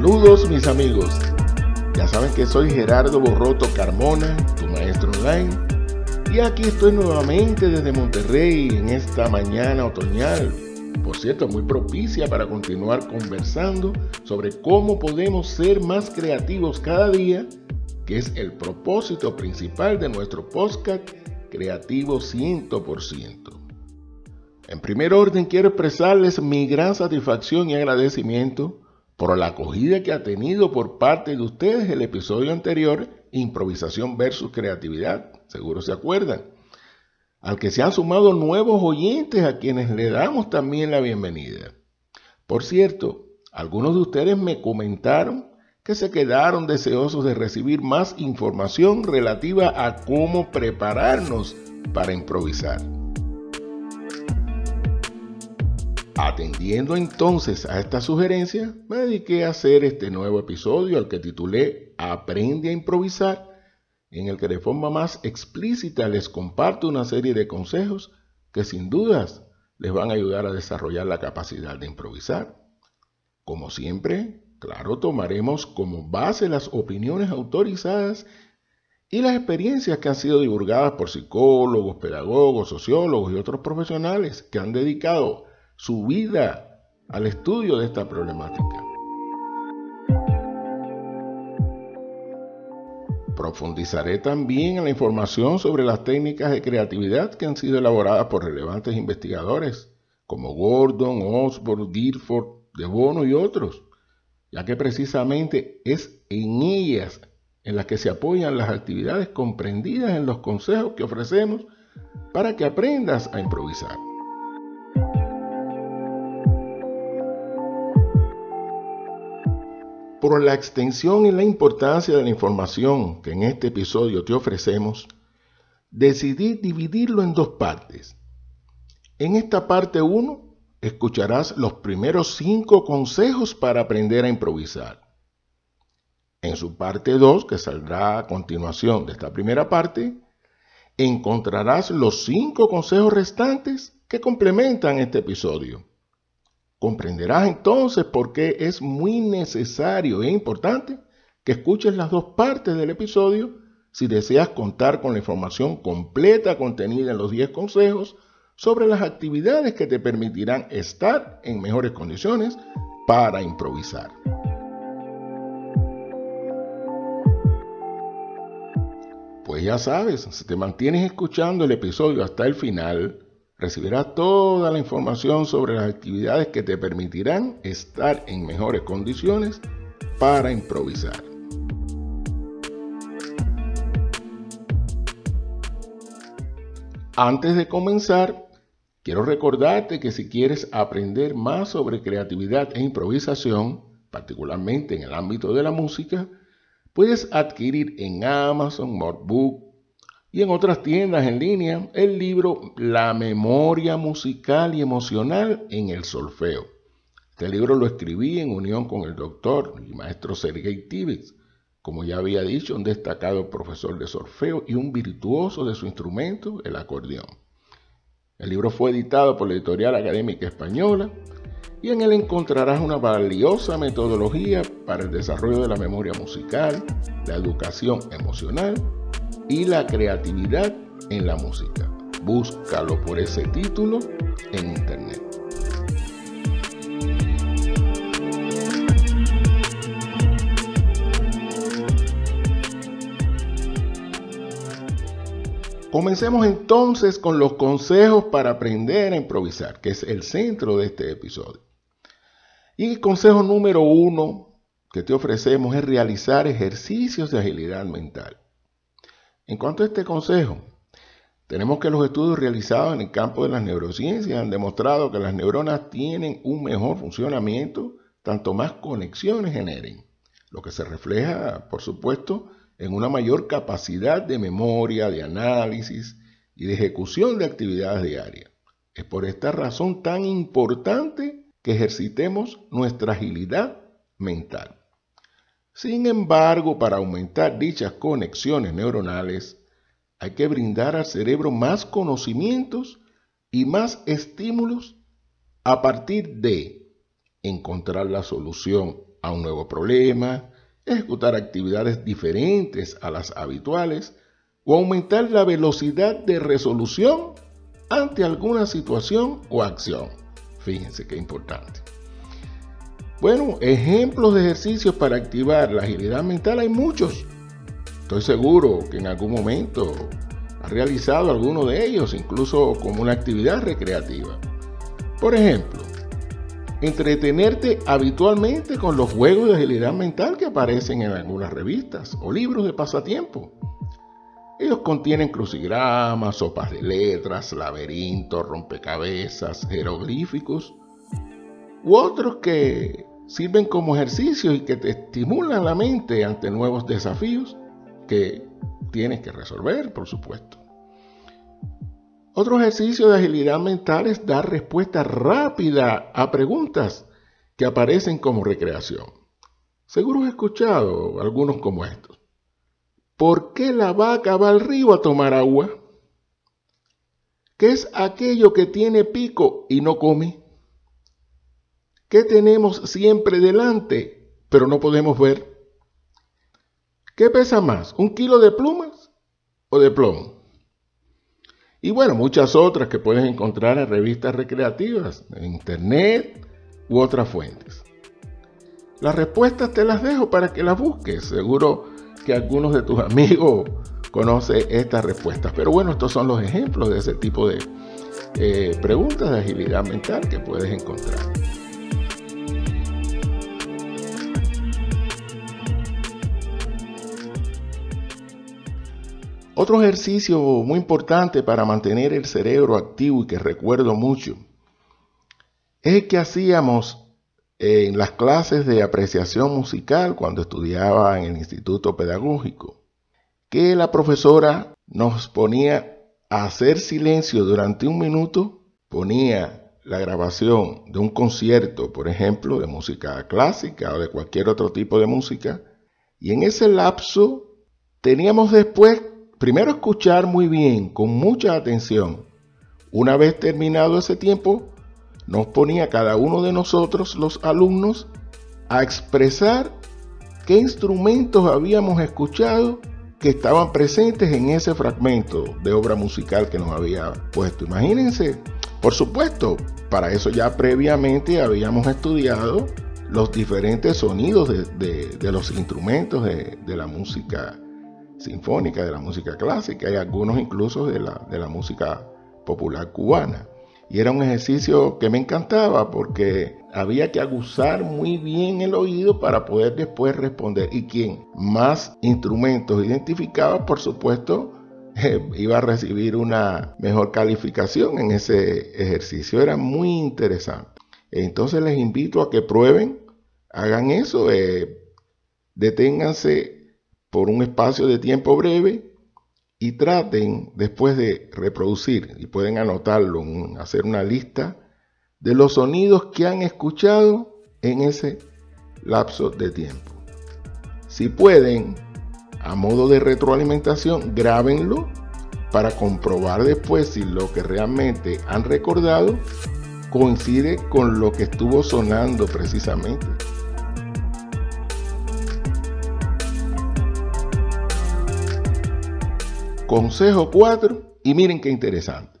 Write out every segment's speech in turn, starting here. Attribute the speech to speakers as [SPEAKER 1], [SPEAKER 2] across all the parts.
[SPEAKER 1] Saludos mis amigos. Ya saben que soy Gerardo Borroto Carmona, tu maestro online. Y aquí estoy nuevamente desde Monterrey en esta mañana otoñal. Por cierto, muy propicia para continuar conversando sobre cómo podemos ser más creativos cada día, que es el propósito principal de nuestro podcast Creativo 100%. En primer orden, quiero expresarles mi gran satisfacción y agradecimiento por la acogida que ha tenido por parte de ustedes el episodio anterior, Improvisación versus Creatividad, seguro se acuerdan, al que se han sumado nuevos oyentes a quienes le damos también la bienvenida. Por cierto, algunos de ustedes me comentaron que se quedaron deseosos de recibir más información relativa a cómo prepararnos para improvisar. Atendiendo entonces a esta sugerencia, me dediqué a hacer este nuevo episodio al que titulé Aprende a improvisar, en el que de forma más explícita les comparto una serie de consejos que sin dudas les van a ayudar a desarrollar la capacidad de improvisar. Como siempre, claro, tomaremos como base las opiniones autorizadas y las experiencias que han sido divulgadas por psicólogos, pedagogos, sociólogos y otros profesionales que han dedicado su vida al estudio de esta problemática. Profundizaré también en la información sobre las técnicas de creatividad que han sido elaboradas por relevantes investigadores como Gordon, Osborne, Guilford, De Bono y otros, ya que precisamente es en ellas en las que se apoyan las actividades comprendidas en los consejos que ofrecemos para que aprendas a improvisar. Por la extensión y la importancia de la información que en este episodio te ofrecemos, decidí dividirlo en dos partes. En esta parte 1 escucharás los primeros cinco consejos para aprender a improvisar. En su parte 2, que saldrá a continuación de esta primera parte, encontrarás los cinco consejos restantes que complementan este episodio. Comprenderás entonces por qué es muy necesario e importante que escuches las dos partes del episodio si deseas contar con la información completa contenida en los 10 consejos sobre las actividades que te permitirán estar en mejores condiciones para improvisar. Pues ya sabes, si te mantienes escuchando el episodio hasta el final, recibirás toda la información sobre las actividades que te permitirán estar en mejores condiciones para improvisar. Antes de comenzar, quiero recordarte que si quieres aprender más sobre creatividad e improvisación, particularmente en el ámbito de la música, puedes adquirir en Amazon Workbook y en otras tiendas en línea el libro La memoria musical y emocional en el solfeo. Este libro lo escribí en unión con el doctor y maestro Sergei Tibets, como ya había dicho, un destacado profesor de solfeo y un virtuoso de su instrumento, el acordeón. El libro fue editado por la Editorial Académica Española y en él encontrarás una valiosa metodología para el desarrollo de la memoria musical, la educación emocional y la creatividad en la música. Búscalo por ese título en internet. Comencemos entonces con los consejos para aprender a improvisar, que es el centro de este episodio. Y el consejo número uno que te ofrecemos es realizar ejercicios de agilidad mental. En cuanto a este consejo, tenemos que los estudios realizados en el campo de las neurociencias han demostrado que las neuronas tienen un mejor funcionamiento, tanto más conexiones generen, lo que se refleja, por supuesto, en una mayor capacidad de memoria, de análisis y de ejecución de actividades diarias. Es por esta razón tan importante que ejercitemos nuestra agilidad mental. Sin embargo, para aumentar dichas conexiones neuronales, hay que brindar al cerebro más conocimientos y más estímulos a partir de encontrar la solución a un nuevo problema, ejecutar actividades diferentes a las habituales o aumentar la velocidad de resolución ante alguna situación o acción. Fíjense qué importante. Bueno, ejemplos de ejercicios para activar la agilidad mental hay muchos. Estoy seguro que en algún momento has realizado alguno de ellos, incluso como una actividad recreativa. Por ejemplo, entretenerte habitualmente con los juegos de agilidad mental que aparecen en algunas revistas o libros de pasatiempo. Ellos contienen crucigramas, sopas de letras, laberintos, rompecabezas, jeroglíficos u otros que sirven como ejercicios y que te estimulan la mente ante nuevos desafíos que tienes que resolver, por supuesto. Otro ejercicio de agilidad mental es dar respuesta rápida a preguntas que aparecen como recreación. Seguro has escuchado algunos como estos. ¿Por qué la vaca va al río a tomar agua? ¿Qué es aquello que tiene pico y no come? ¿Qué tenemos siempre delante, pero no podemos ver? ¿Qué pesa más, un kilo de plumas o de plomo? Y bueno, muchas otras que puedes encontrar en revistas recreativas, en internet u otras fuentes. Las respuestas te las dejo para que las busques. Seguro que algunos de tus amigos conocen estas respuestas. Pero bueno, estos son los ejemplos de ese tipo de eh, preguntas de agilidad mental que puedes encontrar. Otro ejercicio muy importante para mantener el cerebro activo y que recuerdo mucho es el que hacíamos en las clases de apreciación musical cuando estudiaba en el instituto pedagógico, que la profesora nos ponía a hacer silencio durante un minuto, ponía la grabación de un concierto, por ejemplo, de música clásica o de cualquier otro tipo de música, y en ese lapso teníamos después primero escuchar muy bien, con mucha atención. Una vez terminado ese tiempo, nos ponía cada uno de nosotros, los alumnos, a expresar qué instrumentos habíamos escuchado que estaban presentes en ese fragmento de obra musical que nos había puesto. Imagínense, por supuesto, para eso ya previamente habíamos estudiado los diferentes sonidos de, los instrumentos de, de la música sinfónica, de la música clásica y algunos incluso de la, de la música popular cubana. Y era un ejercicio que me encantaba porque había que aguzar muy bien el oído para poder después responder. Y quien más instrumentos identificaba, por supuesto, iba a recibir una mejor calificación en ese ejercicio. Era muy interesante. Entonces les invito a que prueben, hagan eso, eh, deténganse por un espacio de tiempo breve y traten después de reproducir, y pueden anotarlo, hacer una lista de los sonidos que han escuchado en ese lapso de tiempo. Si pueden, a modo de retroalimentación, grábenlo para comprobar después si lo que realmente han recordado coincide con lo que estuvo sonando precisamente. Consejo 4, y miren qué interesante.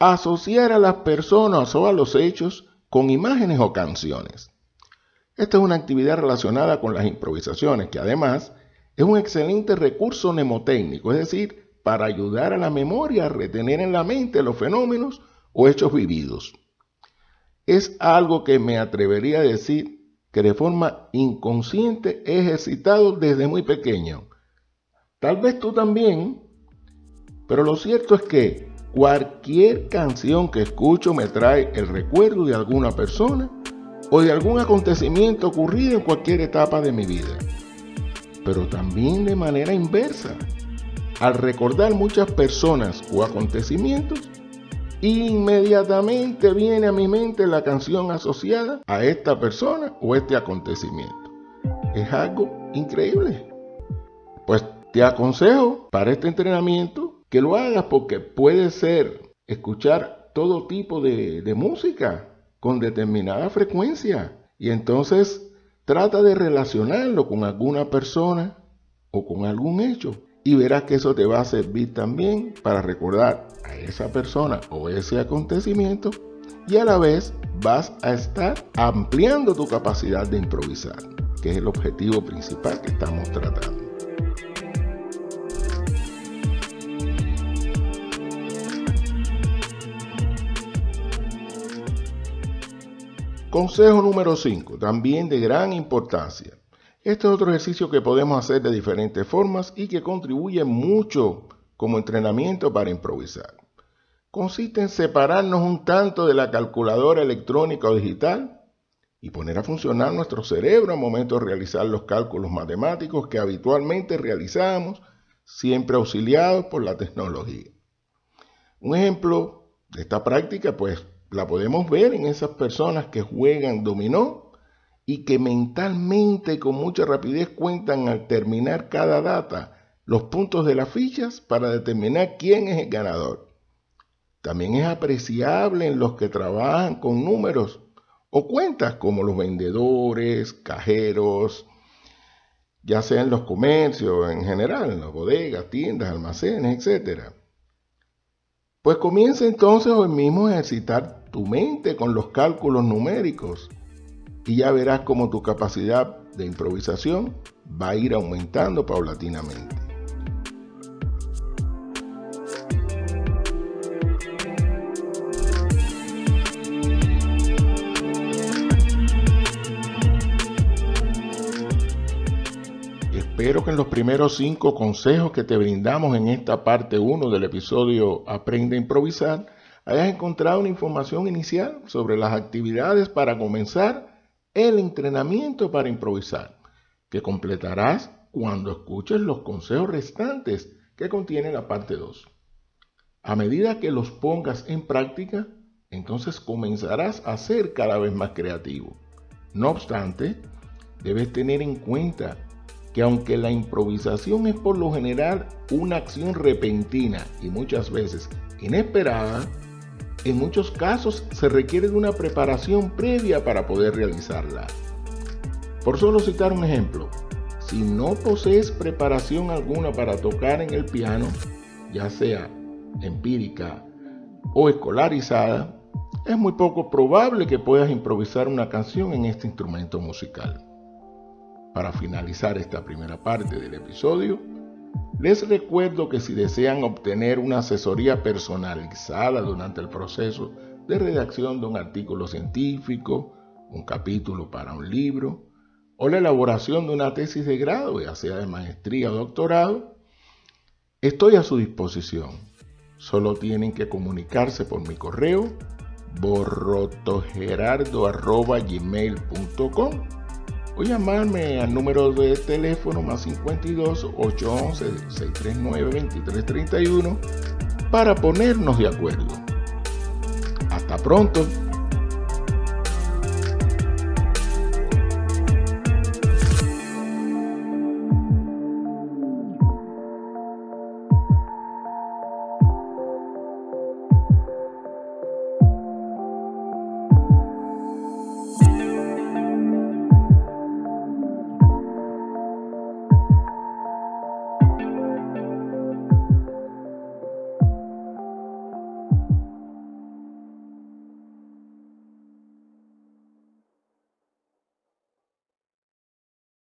[SPEAKER 1] Asociar a las personas o a los hechos con imágenes o canciones. Esta es una actividad relacionada con las improvisaciones que además es un excelente recurso mnemotécnico, es decir, para ayudar a la memoria a retener en la mente los fenómenos o hechos vividos. Es algo que me atrevería a decir que de forma inconsciente he ejercitado desde muy pequeño. Tal vez tú también pero lo cierto es que cualquier canción que escucho me trae el recuerdo de alguna persona o de algún acontecimiento ocurrido en cualquier etapa de mi vida. Pero también de manera inversa. Al recordar muchas personas o acontecimientos, inmediatamente viene a mi mente la canción asociada a esta persona o este acontecimiento. es algo increíble. Pues te aconsejo para este entrenamiento que lo hagas porque puede ser escuchar todo tipo de, música con determinada frecuencia. Y entonces trata de relacionarlo con alguna persona o con algún hecho. Y verás que eso te va a servir también para recordar a esa persona o ese acontecimiento. Y a la vez vas a estar ampliando tu capacidad de improvisar, que es el objetivo principal que estamos tratando. Consejo número 5, también de gran importancia. Este es otro ejercicio que podemos hacer de diferentes formas y que contribuye mucho como entrenamiento para improvisar. Consiste en separarnos un tanto de la calculadora electrónica o digital y poner a funcionar nuestro cerebro al momento de realizar los cálculos matemáticos que habitualmente realizamos, siempre auxiliados por la tecnología. Un ejemplo de esta práctica, pues, la podemos ver en esas personas que juegan dominó y que mentalmente con mucha rapidez cuentan al terminar cada data los puntos de las fichas para determinar quién es el ganador. También es apreciable en los que trabajan con números o cuentas como los vendedores, cajeros, ya sea en los comercios en general, en las bodegas, tiendas, almacenes, etc. Pues comienza entonces hoy mismo a ejercitar tu mente con los cálculos numéricos y ya verás cómo tu capacidad de improvisación va a ir aumentando paulatinamente. Espero que en los primeros cinco consejos que te brindamos en esta parte 1 del episodio Aprende a improvisar, hayas encontrado una información inicial sobre las actividades para comenzar el entrenamiento para improvisar, que completarás cuando escuches los consejos restantes que contiene la parte 2. A medida que los pongas en práctica, entonces comenzarás a ser cada vez más creativo. No obstante, debes tener en cuenta que aunque la improvisación es por lo general una acción repentina y muchas veces inesperada, en muchos casos se requiere de una preparación previa para poder realizarla. Por solo citar un ejemplo, si no posees preparación alguna para tocar en el piano, ya sea empírica o escolarizada, es muy poco probable que puedas improvisar una canción en este instrumento musical. Para finalizar esta primera parte del episodio, les recuerdo que si desean obtener una asesoría personalizada durante el proceso de redacción de un artículo científico, un capítulo para un libro o la elaboración de una tesis de grado, ya sea de maestría o doctorado, estoy a su disposición. Solo tienen que comunicarse por mi correo borrotogerardo.gmail.com o llamarme al número de teléfono más 52 811 639 2331 para ponernos de acuerdo. Hasta pronto.